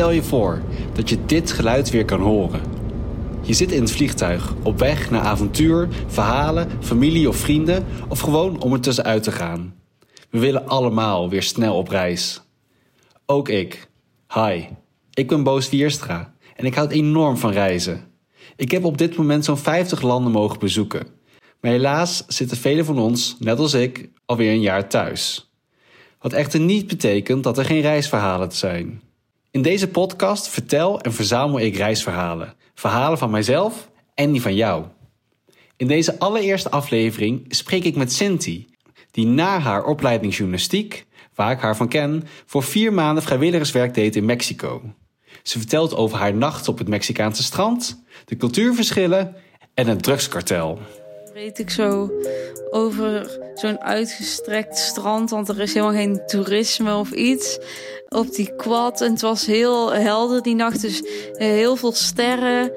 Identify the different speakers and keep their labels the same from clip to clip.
Speaker 1: Stel je voor dat je dit geluid weer kan horen. Je zit in het vliegtuig, op weg naar avontuur, verhalen, familie of vrienden, of gewoon om er tussenuit te gaan. We willen allemaal weer snel op reis. Ook ik. Hi, ik ben Boos Wierstra en ik houd enorm van reizen. Ik heb op dit moment zo'n 50 landen mogen bezoeken. Maar helaas zitten velen van ons, net als ik, alweer een jaar thuis. Wat echter niet betekent dat er geen reisverhalen zijn. In deze podcast vertel en verzamel ik reisverhalen. Verhalen van mijzelf en die van jou. In deze allereerste aflevering spreek ik met Cinti, die na haar opleiding journalistiek, waar ik haar van ken, voor vier maanden vrijwilligerswerk deed in Mexico. Ze vertelt over haar nacht op het Mexicaanse strand, de cultuurverschillen en het drugskartel.
Speaker 2: Reed ik zo over zo'n uitgestrekt strand, want er is helemaal geen toerisme of iets. Op die quad en het was heel helder die nacht, dus heel veel sterren.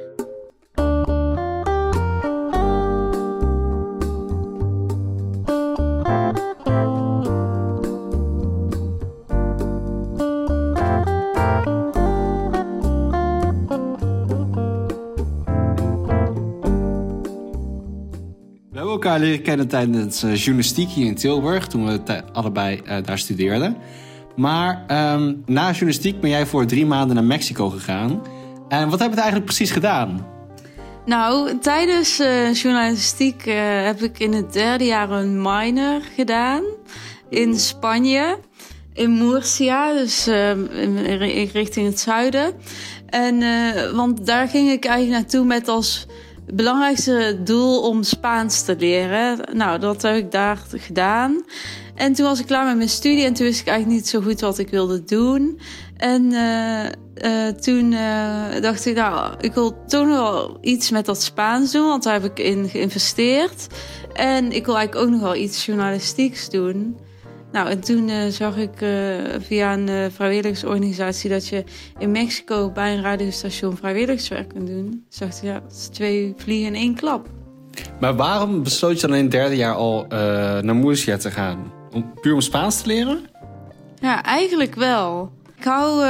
Speaker 1: Elkaar leren kennen tijdens uh, journalistiek hier in Tilburg, toen we allebei uh, daar studeerden. Maar um, na journalistiek ben jij voor drie maanden naar Mexico gegaan. En wat heb je eigenlijk precies gedaan?
Speaker 2: Nou, tijdens uh, journalistiek heb ik in het derde jaar een minor gedaan in Spanje, in Murcia, dus in, richting het zuiden. En want daar ging ik eigenlijk naartoe met als belangrijkste doel om Spaans te leren. Nou, dat heb ik daar gedaan. En toen was ik klaar met mijn studie en toen wist ik eigenlijk niet zo goed wat ik wilde doen. En uh, uh, toen uh, dacht ik, nou, ik wil toch nog wel iets met dat Spaans doen, want daar heb ik in geïnvesteerd. En ik wil eigenlijk ook nog wel iets journalistieks doen. Nou, en toen uh, zag ik uh, via een uh, vrijwilligersorganisatie dat je in Mexico bij een radiostation vrijwilligerswerk kunt doen. Dus dacht ik, ja, dat is twee vliegen in één klap.
Speaker 1: Maar waarom besloot je dan in het derde jaar al naar Murcia te gaan? Om, puur om Spaans te leren?
Speaker 2: Ja, eigenlijk wel. Ik hou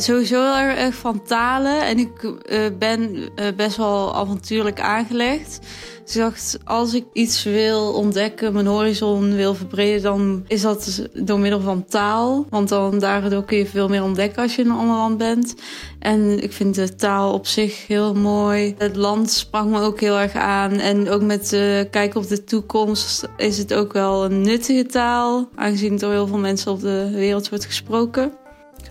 Speaker 2: sowieso heel erg van talen en ik ben best wel avontuurlijk aangelegd. Dus ik dacht, als ik iets wil ontdekken, mijn horizon wil verbreden, dan is dat door middel van taal. Want dan daardoor kun je veel meer ontdekken als je in een ander land bent. En ik vind de taal op zich heel mooi. Het land sprak me ook heel erg aan. En ook met kijken op de toekomst is het ook wel een nuttige taal. Aangezien door heel veel mensen op de wereld wordt gesproken.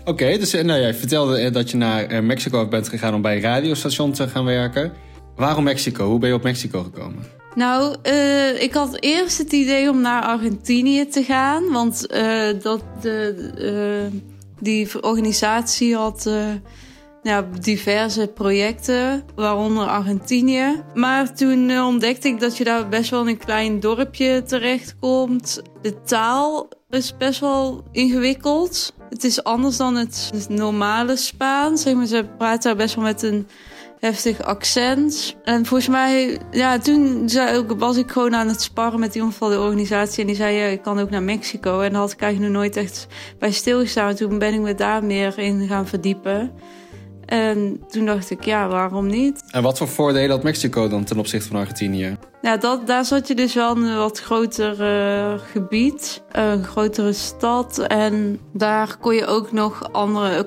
Speaker 1: Oké, okay, dus nou, jij vertelde dat je naar Mexico bent gegaan om bij een radiostation te gaan werken. Waarom Mexico? Hoe ben je op Mexico gekomen?
Speaker 2: Nou, ik had eerst het idee om naar Argentinië te gaan. Want dat de, die organisatie had diverse projecten, waaronder Argentinië. Maar toen ontdekte ik dat je daar best wel in een klein dorpje terechtkomt. De taal is best wel ingewikkeld. Het is anders dan het normale Spaans. Zeg maar, ze praten daar best wel met een heftig accent. En volgens mij, ja, toen was ik gewoon aan het sparren met van de organisatie. En die zei, ja, ik kan ook naar Mexico. En daar had ik eigenlijk nog nooit echt bij stilgestaan. Toen ben ik me daar meer in gaan verdiepen. En toen dacht ik, ja, waarom niet?
Speaker 1: En wat voor voordelen had Mexico dan ten opzichte van Argentinië?
Speaker 2: Ja, dat, daar zat je dus wel een wat groter uh, gebied, een grotere stad. En daar kon je ook nog andere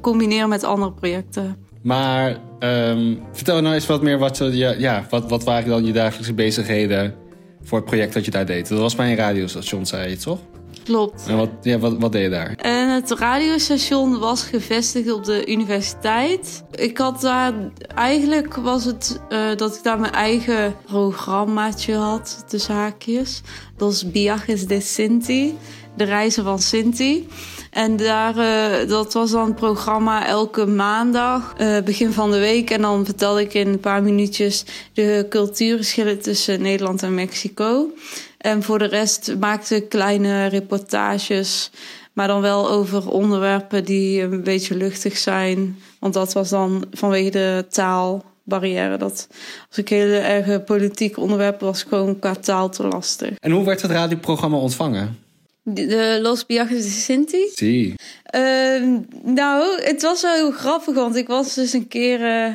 Speaker 2: combineren met andere projecten.
Speaker 1: Maar um, vertel nou eens wat meer, wat, ja, ja, wat, wat waren dan je dagelijkse bezigheden voor het project dat je daar deed? Dat was bij een radiostation, zei je toch?
Speaker 2: Klopt.
Speaker 1: En wat, ja, wat, wat deed je daar?
Speaker 2: En het radiostation was gevestigd op de universiteit. Ik had daar, eigenlijk was het uh, dat ik daar mijn eigen programmaatje had, de zaakjes. Dat was Viajes de Sinti, de reizen van Sinti. En daar, uh, dat was dan een programma elke maandag, uh, begin van de week. En dan vertelde ik in een paar minuutjes de cultuurverschillen tussen Nederland en Mexico. En voor de rest maakte ik kleine reportages, maar dan wel over onderwerpen die een beetje luchtig zijn. Want dat was dan vanwege de taalbarrière. Dat als ik hele erge politieke onderwerpen was, gewoon qua taal te lastig.
Speaker 1: En hoe werd het radioprogramma ontvangen?
Speaker 2: De, de Los Viajes de Sinti.
Speaker 1: Zie.
Speaker 2: Ehm, nou, het was wel heel grappig, want ik was dus een keer eh,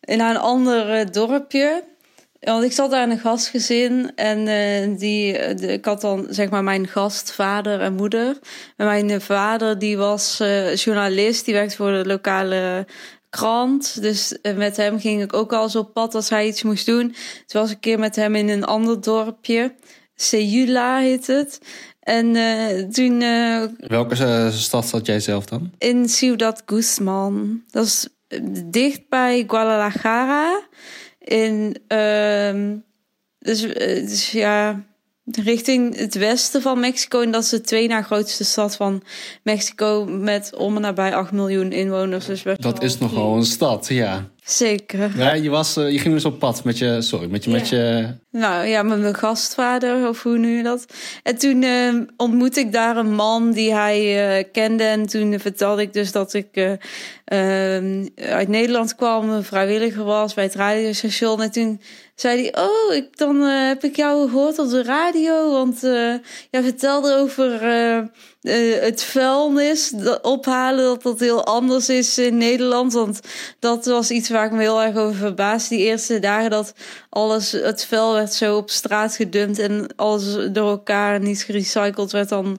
Speaker 2: in een ander eh, dorpje. Want ik zat daar in een gastgezin en eh, die, de, ik had dan zeg maar mijn gastvader en moeder. En mijn vader die was eh, journalist, die werkte voor de lokale krant. Dus eh, met hem ging ik ook al eens op pad als hij iets moest doen. Toen was ik een keer met hem in een ander dorpje. Seula heet het. En toen
Speaker 1: Welke stad zat jij zelf dan?
Speaker 2: in Ciudad Guzman. Dat is dicht bij Guadalajara. In, ehm, dus, eh, dus ja, richting het westen van Mexico. En dat is de twee na grootste stad van Mexico. Met om en nabij 8 miljoen inwoners. Dus best
Speaker 1: Dat is nogal een stad, ja.
Speaker 2: Zeker.
Speaker 1: Ja, je, was, eh, je ging dus op pad met je, sorry, met je, met je
Speaker 2: Nou ja, met mijn gastvader, of hoe nu dat. En toen eh, ontmoette ik daar een man die hij eh, kende. En toen vertelde ik dus dat ik eh, ehm, uit Nederland kwam, vrijwilliger was bij het radiostation. En toen zei hij: Oh, ik, dan eh, heb ik jou gehoord op de radio. Want jij vertelde over het vuilnis ophalen, dat dat heel anders is in Nederland. Want dat was iets waar ik me heel erg over verbaasde. Die eerste dagen dat alles, het vuil werd zo op straat gedumpt en alles door elkaar niet gerecycled werd dan.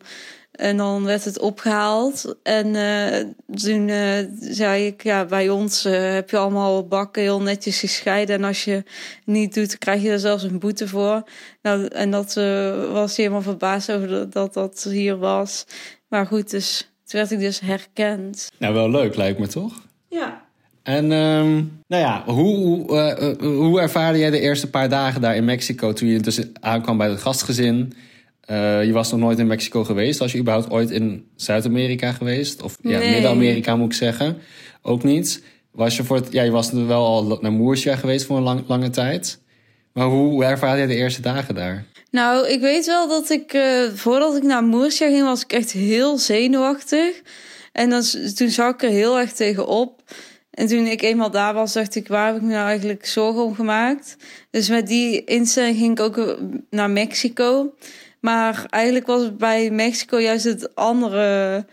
Speaker 2: En dan werd het opgehaald. En eh, toen eh, zei ik, ja, bij ons eh, heb je allemaal bakken heel netjes gescheiden. En als je niet doet, dan krijg je er zelfs een boete voor. Nou, en dat eh, was helemaal verbaasd over dat, dat dat hier was. Maar goed, dus toen werd ik dus herkend.
Speaker 1: Nou, wel leuk lijkt me toch?
Speaker 2: Ja.
Speaker 1: En ehm, nou ja, hoe, hoe, eh, eh, hoe ervaarde jij de eerste paar dagen daar in Mexico toen je dus aankwam bij het gastgezin? Eh, je was nog nooit in Mexico geweest. Was je überhaupt ooit in Zuid-Amerika geweest? Of ja,
Speaker 2: Nee.
Speaker 1: Midden-Amerika moet ik zeggen. Ook niet. Was je, voor het, ja, je was wel al naar Moersia geweest voor een lang, lange tijd. Maar hoe, hoe ervaarde jij de eerste dagen daar?
Speaker 2: Nou, ik weet wel dat ik, voordat ik naar Moersia ging, was ik echt heel zenuwachtig. En dan, toen zag ik er heel erg tegenop. En toen ik eenmaal daar was, dacht ik, waar heb ik me nou eigenlijk zorgen om gemaakt? Dus met die instelling ging ik ook naar Mexico. Maar eigenlijk was het bij Mexico juist het andere,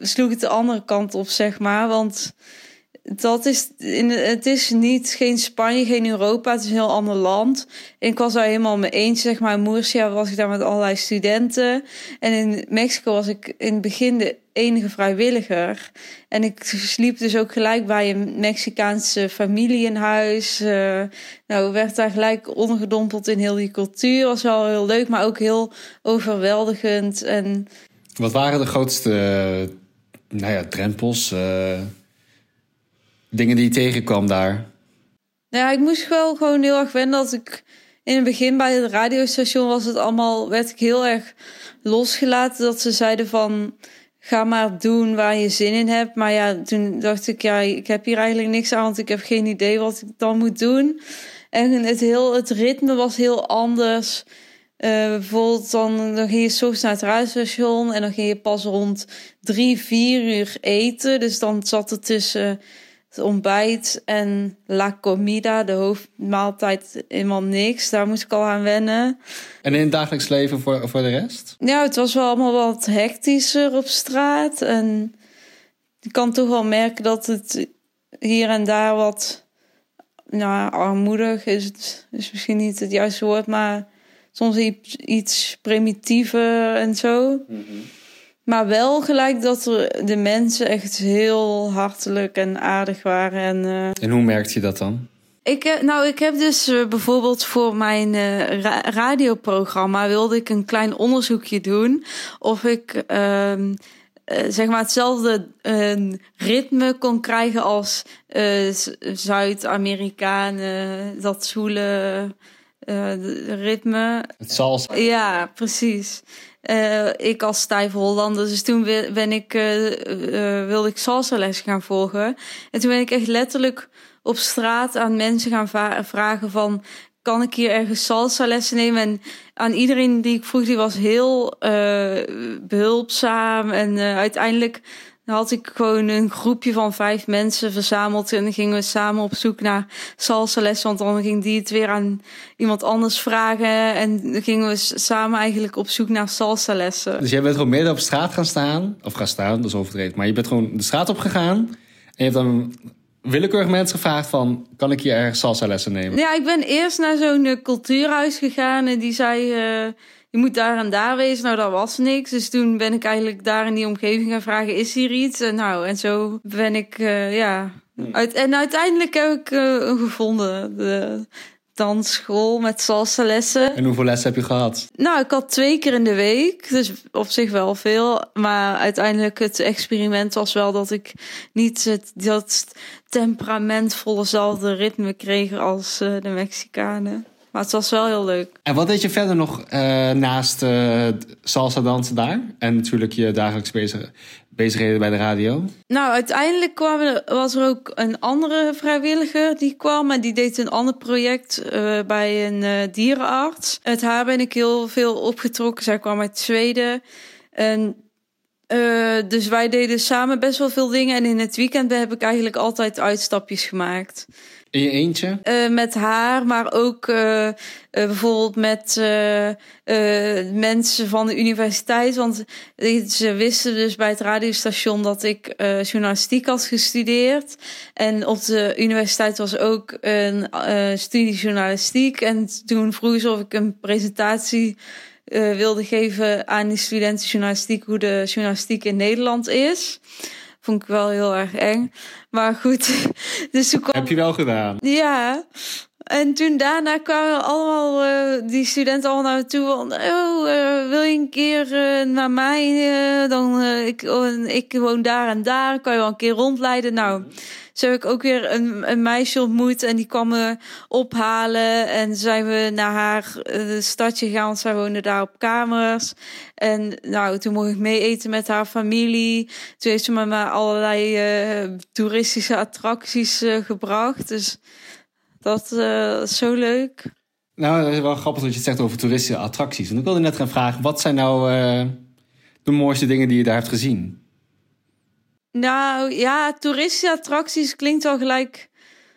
Speaker 2: sloeg het de andere kant op, zeg maar. Want dat is, in, het is niet geen Spanje, geen Europa, het is een heel ander land. En ik was daar helemaal mee eens, zeg maar. In Murcia was ik daar met allerlei studenten. En in Mexico was ik in het begin de enige vrijwilliger. En ik sliep dus ook gelijk bij een Mexicaanse familie in huis. Uh, nou, werd daar gelijk ondergedompeld in heel die cultuur. Was wel heel leuk, maar ook heel overweldigend. En
Speaker 1: Wat waren de grootste eh, nou ja, drempels, eh, dingen die je tegenkwam daar?
Speaker 2: Nou ja, ik moest wel gewoon heel erg wennen dat ik in het begin bij het radiostation was het allemaal, werd ik heel erg losgelaten. Dat ze zeiden van, ga maar doen waar je zin in hebt. Maar ja, toen dacht ik, ja, ik heb hier eigenlijk niks aan, want ik heb geen idee wat ik dan moet doen. En het, heel, het ritme was heel anders. Uh, bijvoorbeeld dan, dan ging je soms naar het radiostation en dan ging je pas rond drie, vier uur eten. Dus dan zat er tussen het ontbijt en la comida, de hoofdmaaltijd, helemaal niks. Daar moest ik al aan wennen.
Speaker 1: En in het dagelijks leven voor, voor de rest?
Speaker 2: Ja, het was wel allemaal wat hectischer op straat. En ik kan toch wel merken dat het hier en daar wat nou, armoedig is. Het is misschien niet het juiste woord, maar soms iets, iets primitiever en zo. Mm -hmm. Maar wel gelijk dat er de mensen echt heel hartelijk en aardig waren. En, uh,
Speaker 1: en hoe merkte je dat dan?
Speaker 2: Ik, nou, ik heb dus uh, bijvoorbeeld voor mijn uh, ra radioprogramma wilde ik een klein onderzoekje doen of ik uh, zeg maar hetzelfde ritme kon krijgen als Zuid-Amerikanen, dat zwoele ritme.
Speaker 1: Het salsa.
Speaker 2: Ja, precies. Uh, ik als stijve Hollander. Dus toen ben ik, uh, wilde ik salsa les gaan volgen. En toen ben ik echt letterlijk op straat aan mensen gaan vragen van... kan ik hier ergens salsa lessen nemen? En aan iedereen die ik vroeg, die was heel behulpzaam. En uiteindelijk Dan had ik gewoon een groepje van vijf mensen verzameld. En dan gingen we samen op zoek naar salsa les. Want dan ging die het weer aan iemand anders vragen. En dan gingen we samen eigenlijk op zoek naar salsa lessen.
Speaker 1: Dus jij bent gewoon midden op straat gaan staan. Of gaan staan, dat is overdreven. Maar je bent gewoon de straat op gegaan. En je hebt dan willekeurig mensen gevraagd van... kan ik hier ergens salsa lessen nemen?
Speaker 2: Ja, ik ben eerst naar zo'n eh, cultuurhuis gegaan. En die zei... Uh, je moet daar en daar wezen. Nou, dat was niks. Dus toen ben ik eigenlijk daar in die omgeving gaan vragen, is hier iets? En nou, en zo ben ik, uh, ja... Uit, en uiteindelijk heb ik uh, gevonden. De dansschool met salsa lessen.
Speaker 1: En hoeveel lessen heb je gehad?
Speaker 2: Nou, ik had twee keer in de week. Dus op zich wel veel. Maar uiteindelijk het experiment was wel dat ik niet het, dat temperamentvolle ritme kreeg als uh, de Mexicanen. Maar het was wel heel leuk.
Speaker 1: En wat deed je verder nog uh, naast uh, salsa dansen daar? En natuurlijk je dagelijks bezig, bezigheden bij de radio?
Speaker 2: Nou, uiteindelijk kwam er, was er ook een andere vrijwilliger die kwam. En die deed een ander project uh, bij een dierenarts. Het haar ben ik heel veel opgetrokken. Zij kwam uit Zweden. En dus wij deden samen best wel veel dingen. En in het weekend heb ik eigenlijk altijd uitstapjes gemaakt.
Speaker 1: In je eentje?
Speaker 2: Uh, met haar, maar ook uh, uh, bijvoorbeeld met mensen van de universiteit. Want ze wisten dus bij het radiostation dat ik journalistiek had gestudeerd. En op de universiteit was ook een studie journalistiek. En toen vroeg ze of ik een presentatie wilde geven aan die studenten journalistiek, hoe de journalistiek in Nederland is. Vond ik wel heel erg eng. Maar goed. Dus toen kwam...
Speaker 1: Heb je wel gedaan?
Speaker 2: Ja. En toen daarna kwamen allemaal uh, die studenten allemaal naar me toe van, oh, uh, wil je een keer uh, naar mij? dan ik, oh, ik woon daar en daar, kan je wel een keer rondleiden. Nou, zo heb ik ook weer een, een meisje ontmoet en die kwam me ophalen. En zijn we naar haar stadje gegaan, want zij woonde daar op kamers. En nou, toen mocht ik mee eten met haar familie. Toen heeft ze me maar allerlei toeristische attracties gebracht. Dus dat is zo leuk.
Speaker 1: Nou, het is wel grappig dat je het zegt over toeristische attracties. En ik wilde net gaan vragen, wat zijn nou de mooiste dingen die je daar hebt gezien?
Speaker 2: Nou ja, toeristische attracties klinkt wel gelijk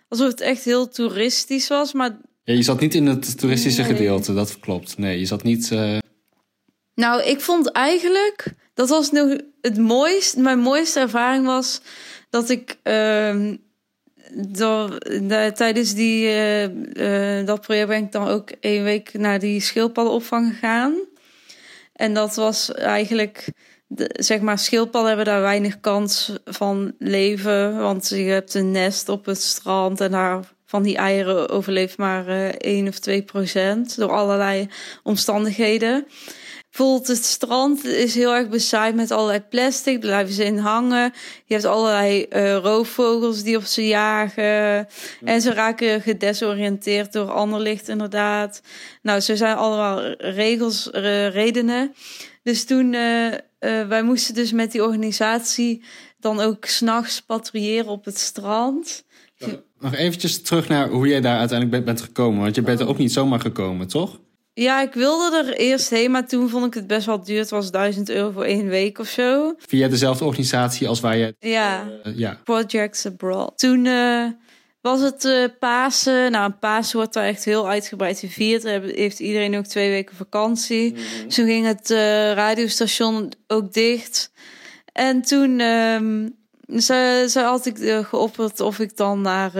Speaker 2: alsof het echt heel toeristisch was, maar.
Speaker 1: Ja, je zat niet in het toeristische nee. gedeelte, dat klopt. Nee, je zat niet. Uh...
Speaker 2: Nou, ik vond eigenlijk dat was nog het mooiste. Mijn mooiste ervaring was dat ik. Uh, de, tijdens die, uh, uh, dat project ben ik dan ook één week naar die schildpaddenopvang gegaan. En dat was eigenlijk zeg maar, schildpadden hebben daar weinig kans van leven. Want je hebt een nest op het strand en daar van die eieren overleeft maar uh, 1 of 2 procent door allerlei omstandigheden. Bijvoorbeeld het strand is heel erg bezaaid met allerlei plastic. Blijven ze in hangen. Je hebt allerlei uh, roofvogels die op ze jagen. En ze raken gedesoriënteerd door ander licht inderdaad. Nou, zo zijn allemaal regels, uh, redenen. Dus toen, uh, uh, wij moesten dus met die organisatie dan ook s'nachts patrouilleren op het strand.
Speaker 1: Nog eventjes terug naar hoe jij daar uiteindelijk bent gekomen. Want je bent er ook niet zomaar gekomen, toch?
Speaker 2: Ja, ik wilde er eerst heen, maar toen vond ik het best wel duur. Het was 1000 euro voor één week of zo.
Speaker 1: Via dezelfde organisatie als waar je...
Speaker 2: Ja,
Speaker 1: uh, ja.
Speaker 2: Projects Abroad. Toen was het uh, Pasen. Nou, Pasen wordt daar echt heel uitgebreid gevierd. Er heeft iedereen ook twee weken vakantie. Mm -hmm. Toen ging het radiostation ook dicht. En toen um, ze, ze had ik geopperd of ik dan naar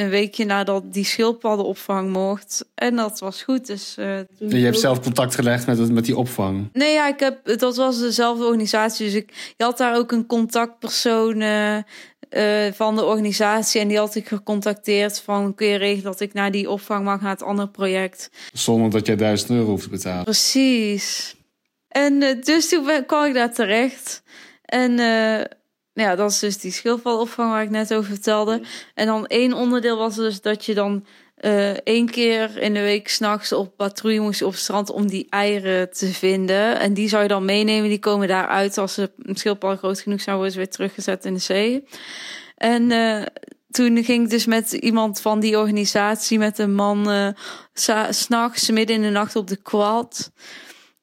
Speaker 2: een weekje nadat die schildpaddenopvang mocht. En dat was goed. Dus,
Speaker 1: je hebt zelf contact gelegd met, met die opvang?
Speaker 2: Nee, ja, ik heb, dat was dezelfde organisatie. Dus ik, je had daar ook een contactpersoon uh, van de organisatie. En die had ik gecontacteerd van kun je regelen dat ik naar die opvang mag naar het andere project.
Speaker 1: Zonder dat jij duizend euro hoeft te betalen.
Speaker 2: Precies. En dus toen ben, kwam ik daar terecht. En uh, ja, dat is dus die schildpadopvang waar ik net over vertelde. En dan één onderdeel was dus dat je dan uh, één keer in de week s'nachts op patrouille moest op het strand om die eieren te vinden. En die zou je dan meenemen. Die komen daaruit als ze schildpadden groot genoeg zijn, worden ze weer teruggezet in de zee. En uh, toen ging ik dus met iemand van die organisatie, met een man, uh, s'nachts midden in de nacht op de quad.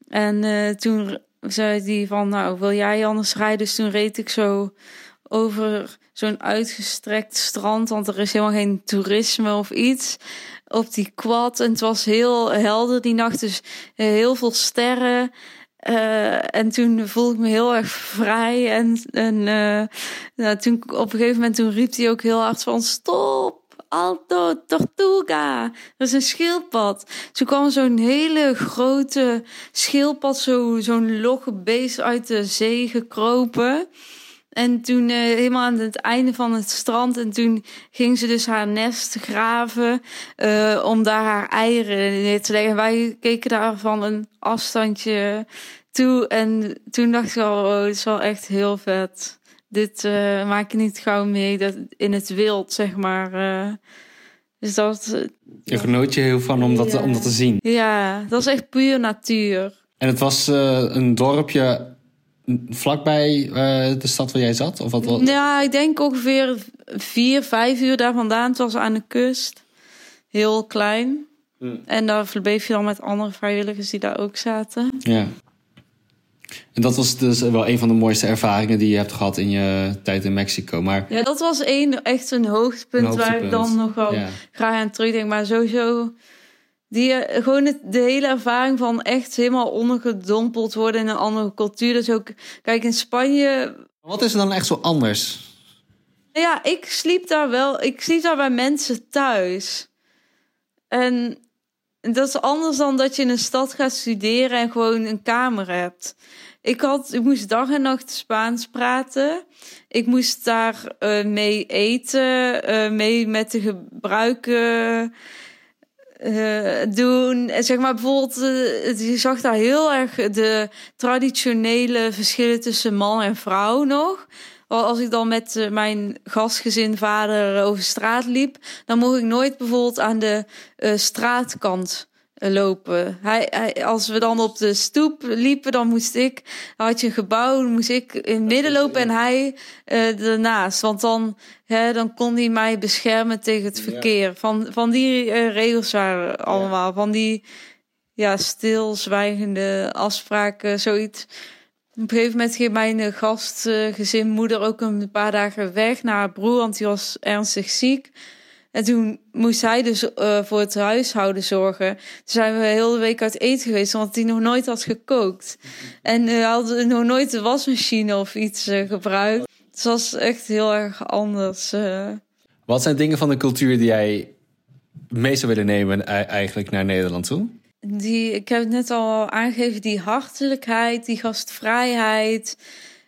Speaker 2: En uh, toen zei die van, nou, wil jij anders rijden? Dus toen reed ik zo over zo'n uitgestrekt strand, want er is helemaal geen toerisme of iets op die quad. En het was heel helder die nacht, dus heel veel sterren. Uh, en toen voelde ik me heel erg vrij. En, uh, nou, toen op een gegeven moment toen riep hij ook heel hard van stop. Alto, Tortuga. Dat is een schildpad. Toen kwam zo'n hele grote schildpad, zo, zo'n logge beest uit de zee gekropen. En toen uh, helemaal aan het einde van het strand. En toen ging ze dus haar nest graven. Uh, om daar haar eieren neer te leggen. En wij keken daar van een afstandje toe. En toen dacht ik al, oh, het is wel echt heel vet. Dit uh, maak je niet gauw mee dat, in het wild, zeg maar. dus dat...
Speaker 1: je genoot je heel van om dat, ja. om dat te zien?
Speaker 2: Ja, dat is echt puur natuur.
Speaker 1: En het was een dorpje vlakbij uh, de stad waar jij zat? Of wat, wat?
Speaker 2: Ja, ik denk ongeveer vier, vijf uur daar vandaan. Het was aan de kust. Heel klein. Hmm. En daar verbleef je dan met andere vrijwilligers die daar ook zaten.
Speaker 1: Ja. En dat was dus wel een van de mooiste ervaringen die je hebt gehad in je tijd in Mexico. Maar...
Speaker 2: Ja, dat was één, echt een hoogtepunt, waar ik dan nog wel ja. graag aan terugdenk. Maar sowieso die eh, gewoon het, de hele ervaring van echt helemaal ondergedompeld worden in een andere cultuur. Dus ook, kijk, in Spanje.
Speaker 1: Wat is er dan echt zo anders?
Speaker 2: Ja, ik sliep daar wel. Ik sliep daar bij mensen thuis. En dat is anders dan dat je in een stad gaat studeren en gewoon een kamer hebt. Ik, had, ik moest dag en nacht Spaans praten. Ik moest daar uh, mee eten, uh, mee met de gebruiken uh, doen. Zeg maar bijvoorbeeld, je zag daar heel erg de traditionele verschillen tussen man en vrouw nog. Als ik dan met uh, mijn gastgezin vader over straat liep, dan mocht ik nooit bijvoorbeeld aan de straatkant lopen. Hij, hij, als we dan op de stoep liepen, dan moest ik, had je een gebouw, moest ik in het midden lopen en hij uh, ernaast. Want dan, hè, dan kon hij mij beschermen tegen het verkeer. Van, van die uh, regels waren allemaal, van die ja, stilzwijgende afspraken, zoiets. Op een gegeven moment ging mijn gastgezin moeder ook een paar dagen weg naar haar broer, want die was ernstig ziek. En toen moest hij dus uh, voor het huishouden zorgen. Toen zijn we heel de week uit eten geweest, want hij nog nooit had gekookt. En uh, had nog nooit de wasmachine of iets gebruikt. Het was echt heel erg anders.
Speaker 1: Wat zijn dingen van de cultuur die jij mee zou willen nemen eigenlijk naar Nederland toe?
Speaker 2: Die, ik heb het net al aangegeven, die hartelijkheid, die gastvrijheid.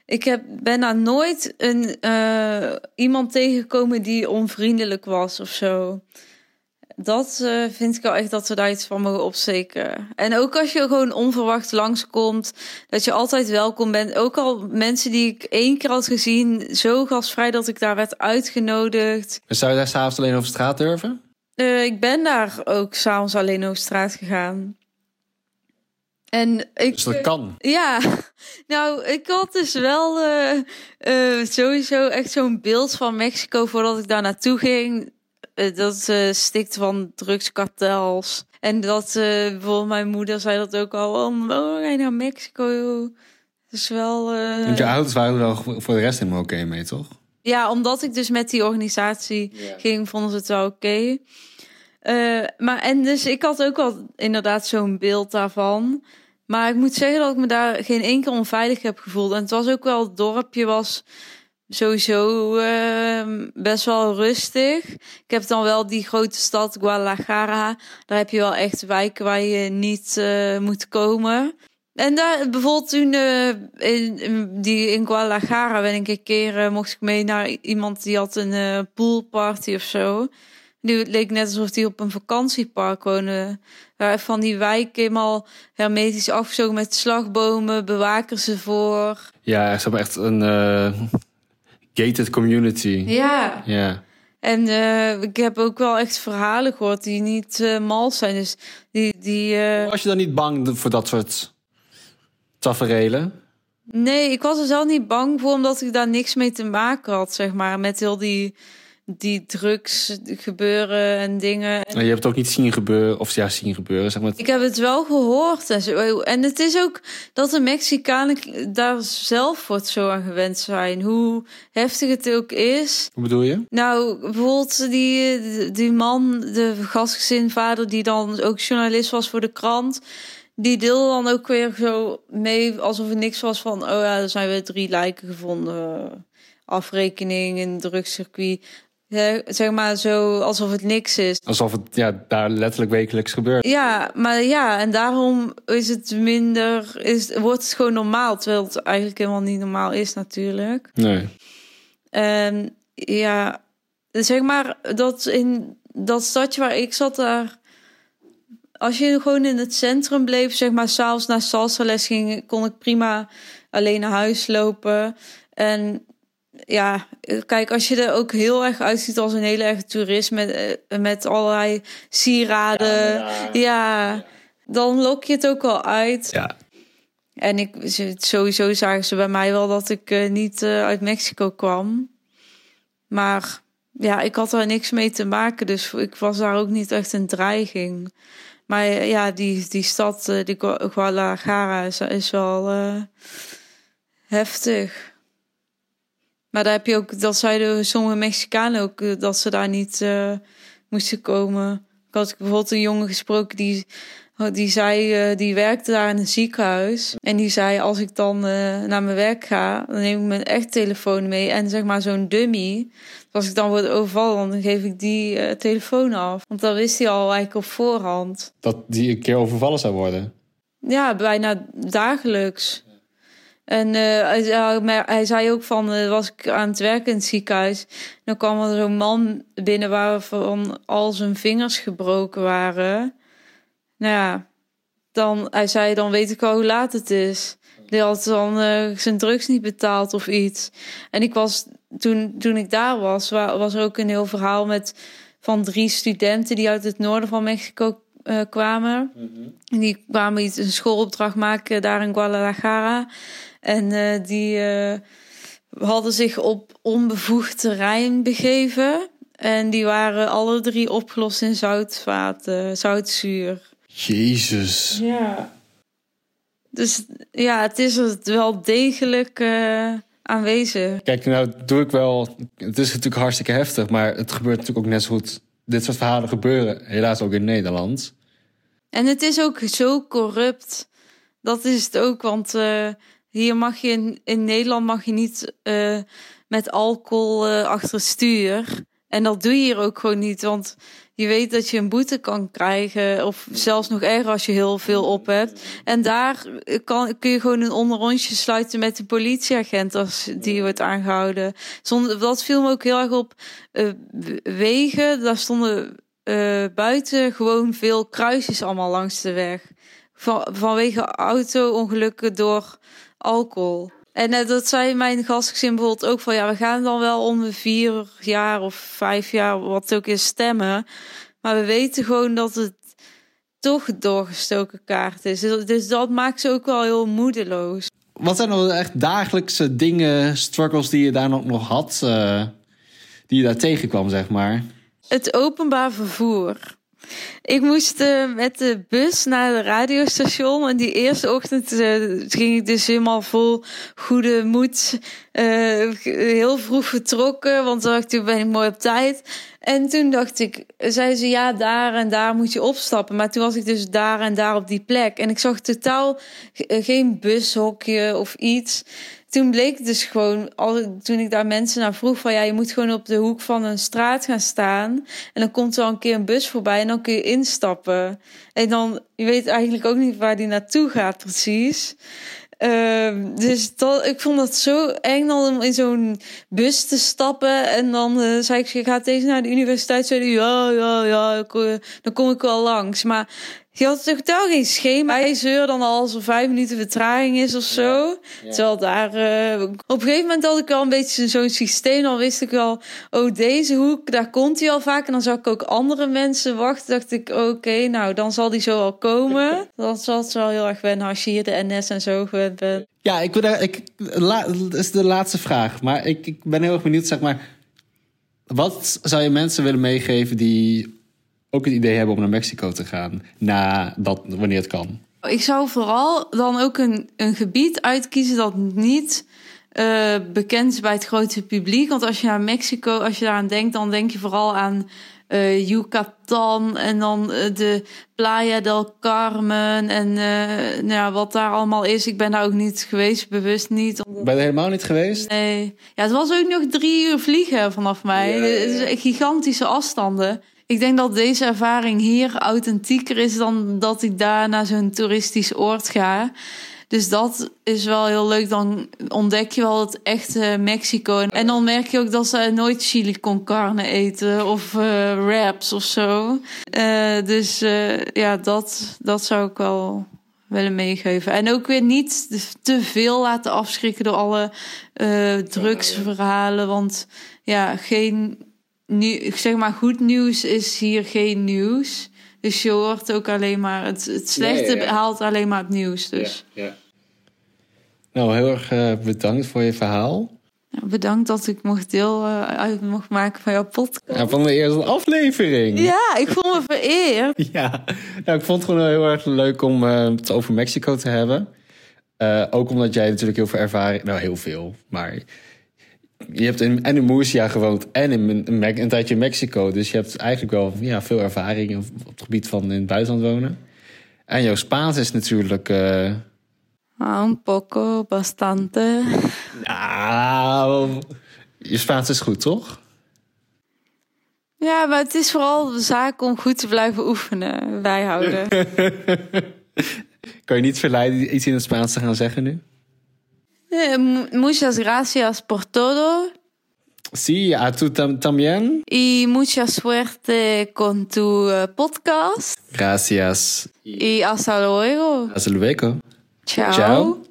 Speaker 2: Ik heb, ben daar nooit een, uh, iemand tegengekomen die onvriendelijk was of zo. Dat uh, vind ik wel echt dat we daar iets van mogen opsteken. En ook als je gewoon onverwacht langskomt, dat je altijd welkom bent. Ook al mensen die ik één keer had gezien, zo gastvrij dat ik daar werd uitgenodigd.
Speaker 1: zou je daar s'avonds alleen over straat durven?
Speaker 2: Uh, ik ben daar ook s'avonds alleen over straat gegaan. En ik,
Speaker 1: dus dat kan.
Speaker 2: Ja, nou, ik had dus wel uh, uh, sowieso echt zo'n beeld van Mexico voordat ik daar naartoe ging. Dat stikt van drugskartels. En dat bijvoorbeeld mijn moeder zei dat ook al. Oh, oh ga je naar Mexico? Joh. Dat is wel.
Speaker 1: Want je ouders waren er wel voor de rest helemaal oké okay mee, toch?
Speaker 2: Ja, omdat ik dus met die organisatie ging, vonden ze het wel oké. Okay. maar en dus ik had ook wel inderdaad zo'n beeld daarvan. Maar ik moet zeggen dat ik me daar geen enkel onveilig heb gevoeld. En het was ook wel, het dorpje was sowieso uh, best wel rustig. Ik heb dan wel die grote stad Guadalajara. Daar heb je wel echt wijken waar je niet uh, moet komen. En daar bijvoorbeeld toen uh, in, die, in Guadalajara ben ik een keer mocht ik mee naar iemand die had een poolparty of zo. Nu leek net alsof die op een vakantiepark wonen. Waar van die wijk helemaal hermetisch afgezogen met slagbomen, bewakers ervoor.
Speaker 1: Ja, ze hebben echt een uh, gated community.
Speaker 2: Ja.
Speaker 1: Ja.
Speaker 2: En uh, ik heb ook wel echt verhalen gehoord die niet uh, mal zijn. Dus die. die
Speaker 1: Was je dan niet bang voor dat soort taferelen?
Speaker 2: Nee, ik was er zelf niet bang voor, omdat ik daar niks mee te maken had, zeg maar. Met heel die die drugs gebeuren en dingen.
Speaker 1: En je hebt het ook niet zien gebeuren, of ja, zien gebeuren, zeg maar.
Speaker 2: Ik heb het wel gehoord en zo. En het is ook dat de Mexicanen daar zelf wordt zo aan gewend zijn. Hoe heftig het ook is.
Speaker 1: Hoe bedoel je?
Speaker 2: Nou, bijvoorbeeld die, die man, de gastgezinvader, die dan ook journalist was voor de krant die deelde dan ook weer zo mee alsof het niks was van, oh ja, er zijn weer drie lijken gevonden. Afrekening in drugscircuit. Zeg maar zo alsof het niks is.
Speaker 1: Alsof het ja, daar letterlijk wekelijks gebeurt.
Speaker 2: Ja, maar ja, en daarom is het minder, is, wordt het gewoon normaal. Terwijl het eigenlijk helemaal niet normaal is, natuurlijk.
Speaker 1: Nee.
Speaker 2: En ja, zeg maar dat in dat stadje waar ik zat, daar als je gewoon in het centrum bleef, zeg maar, s'avonds naar salsa les ging, kon ik prima alleen naar huis lopen. En ja, kijk, als je er ook heel erg uitziet als een hele erg toerist met, eh, met allerlei sieraden, ja, dan lok je het ook wel uit.
Speaker 1: Ja.
Speaker 2: En ik, sowieso zagen ze bij mij wel dat ik uh, niet uh, uit Mexico kwam. Maar ja, ik had daar niks mee te maken, dus ik was daar ook niet echt een dreiging. Maar ja, die, die stad, eh, die Guadalajara, is, wel uh, heftig. Maar daar heb je ook, dat zeiden sommige Mexicanen ook, eh, dat ze daar niet moesten komen. Ik had bijvoorbeeld een jongen gesproken die, die zei, die werkte daar in een ziekenhuis. En die zei, als ik dan naar mijn werk ga, dan neem ik mijn echt telefoon mee. En zeg maar zo'n dummy, als ik dan word overvallen, dan geef ik die uh, telefoon af. Want dan wist hij al eigenlijk op voorhand.
Speaker 1: Dat die een keer overvallen zou worden?
Speaker 2: Ja, bijna dagelijks. En uh, hij, hij, zei ook van, uh, was ik aan het werken in het ziekenhuis. Dan kwam er zo'n man binnen waarvan al zijn vingers gebroken waren. Nou ja, dan, hij zei, dan weet ik al hoe laat het is. Die had dan uh, zijn drugs niet betaald of iets. En ik was toen, toen ik daar was, was er ook een heel verhaal met van drie studenten die uit het noorden van Mexico uh, kwamen. Mm -hmm. Die kwamen iets een schoolopdracht maken daar in Guadalajara. En uh, die uh, hadden zich op onbevoegd terrein begeven. En die waren alle drie opgelost in zoutvaten, zoutzuur.
Speaker 1: Jezus.
Speaker 2: Ja. Dus ja, het is wel degelijk aanwezig.
Speaker 1: Kijk, nou doe ik wel. Het is natuurlijk hartstikke heftig, maar het gebeurt natuurlijk ook net zo goed. Dit soort verhalen gebeuren helaas ook in Nederland.
Speaker 2: En het is ook zo corrupt. Dat is het ook, want uh, hier mag je in, in Nederland mag je niet uh, met alcohol uh, achter het stuur. En dat doe je hier ook gewoon niet, want je weet dat je een boete kan krijgen. Of zelfs nog erger als je heel veel op hebt. En daar kan, kun je gewoon een onderrondje sluiten met de politieagent als die wordt aangehouden. Zonder, dat viel me ook heel erg op. Wegen, daar stonden uh, buiten gewoon veel kruisjes allemaal langs de weg. Van, vanwege auto-ongelukken door alcohol. En uh, dat zei mijn gastgezin bijvoorbeeld ook van ja, we gaan dan wel om de vier jaar of vijf jaar, wat ook is, stemmen. Maar we weten gewoon dat het toch doorgestoken kaart is. Dus, dus dat maakt ze ook wel heel moedeloos.
Speaker 1: Wat zijn nou echt dagelijkse dingen, struggles die je daar nog, nog had, uh, die je daar tegenkwam, zeg maar?
Speaker 2: Het openbaar vervoer. Ik moest uh, met de bus naar het radiostation. En die eerste ochtend uh, ging ik dus helemaal vol goede moed. Uh, heel vroeg vertrokken, want dan dacht ik, ben ik mooi op tijd. En toen dacht ik, zei ze ja, daar en daar moet je opstappen. Maar toen was ik dus daar en daar op die plek. En ik zag totaal geen bushokje of iets toen bleek dus gewoon, toen ik daar mensen naar vroeg van ja, je moet gewoon op de hoek van een straat gaan staan. En dan komt er al een keer een bus voorbij en dan kun je instappen. En dan, je weet eigenlijk ook niet waar die naartoe gaat precies. Uh, dus dat, ik vond dat zo eng om in zo'n bus te stappen. En dan uh, zei ik, je gaat deze naar de universiteit. Zei ja, ja, ja, ik, uh, dan kom ik wel langs. Maar je had totaal geen schema. Hij zeurde dan al als er vijf minuten vertraging is of zo. Ja. Terwijl daar... Uh, op een gegeven moment had ik wel een beetje zo'n systeem. Dan wist ik wel, oh deze hoek, daar komt hij al vaak. En dan zag ik ook andere mensen wachten. dacht ik, oké, okay, nou dan zal die zo al komen. dat zal wel heel erg wennen als je hier de NS en zo gewend bent.
Speaker 1: Ja, ik daar, ik, la, dat is de laatste vraag. Maar ik, ik ben heel erg benieuwd, zeg maar... Wat zou je mensen willen meegeven die ook het idee hebben om naar Mexico te gaan? Na dat, wanneer het kan.
Speaker 2: Ik zou vooral dan ook een, een gebied uitkiezen dat niet uh, bekend is bij het grote publiek. Want als je naar Mexico, als je daaraan denkt, dan denk je vooral aan uh, Yucatan en dan uh, de Playa del Carmen en uh, nou ja, wat daar allemaal is. Ik ben daar ook niet geweest, bewust niet.
Speaker 1: Ben je helemaal niet geweest?
Speaker 2: Nee. Ja, het was ook nog drie uur vliegen vanaf mij. Het is gigantische afstanden. Ik denk dat deze ervaring hier authentieker is dan dat ik daar naar zo'n toeristisch oord ga. Dus dat is wel heel leuk. Dan ontdek je wel het echte Mexico. En dan merk je ook dat ze nooit chili con carne eten of uh, wraps of zo. Uh, dus uh, ja, dat, dat zou ik wel willen meegeven. En ook weer niet te veel laten afschrikken door alle drugsverhalen. Want ja, geen nu, zeg maar, goed nieuws is hier geen nieuws. Dus je hoort ook alleen maar het, het slechte ja, ja, ja. haalt alleen maar het nieuws. Dus.
Speaker 1: Ja, Nou, heel erg uh, bedankt voor je verhaal.
Speaker 2: Nou, bedankt dat ik mocht deel uh, uit mocht maken van jouw podcast.
Speaker 1: Ja, van de eerste aflevering.
Speaker 2: Ja, ik voel me vereerd.
Speaker 1: ja, nou, ik vond het gewoon heel erg leuk om uh, het over Mexico te hebben. ook omdat jij natuurlijk heel veel ervaring... Nou, heel veel, maar je hebt in, en in Murcia gewoond en in, in, een tijdje in Mexico. Dus je hebt eigenlijk wel ja, veel ervaring op, op het gebied van in het buitenland wonen. En jouw Spaans is natuurlijk... Uh...
Speaker 2: Ah, un poco, bastante.
Speaker 1: Nou, je Spaans is goed, toch?
Speaker 2: Ja, maar het is vooral de zaak om goed te blijven oefenen, bijhouden.
Speaker 1: kan je niet verleiden iets in het Spaans te gaan zeggen nu?
Speaker 2: Eh, muchas gracias por todo.
Speaker 1: Sí, a tú tam también.
Speaker 2: Y mucha suerte con tu uh, podcast.
Speaker 1: Gracias.
Speaker 2: Y hasta luego.
Speaker 1: Hasta luego.
Speaker 2: Ciao.
Speaker 1: Ciao.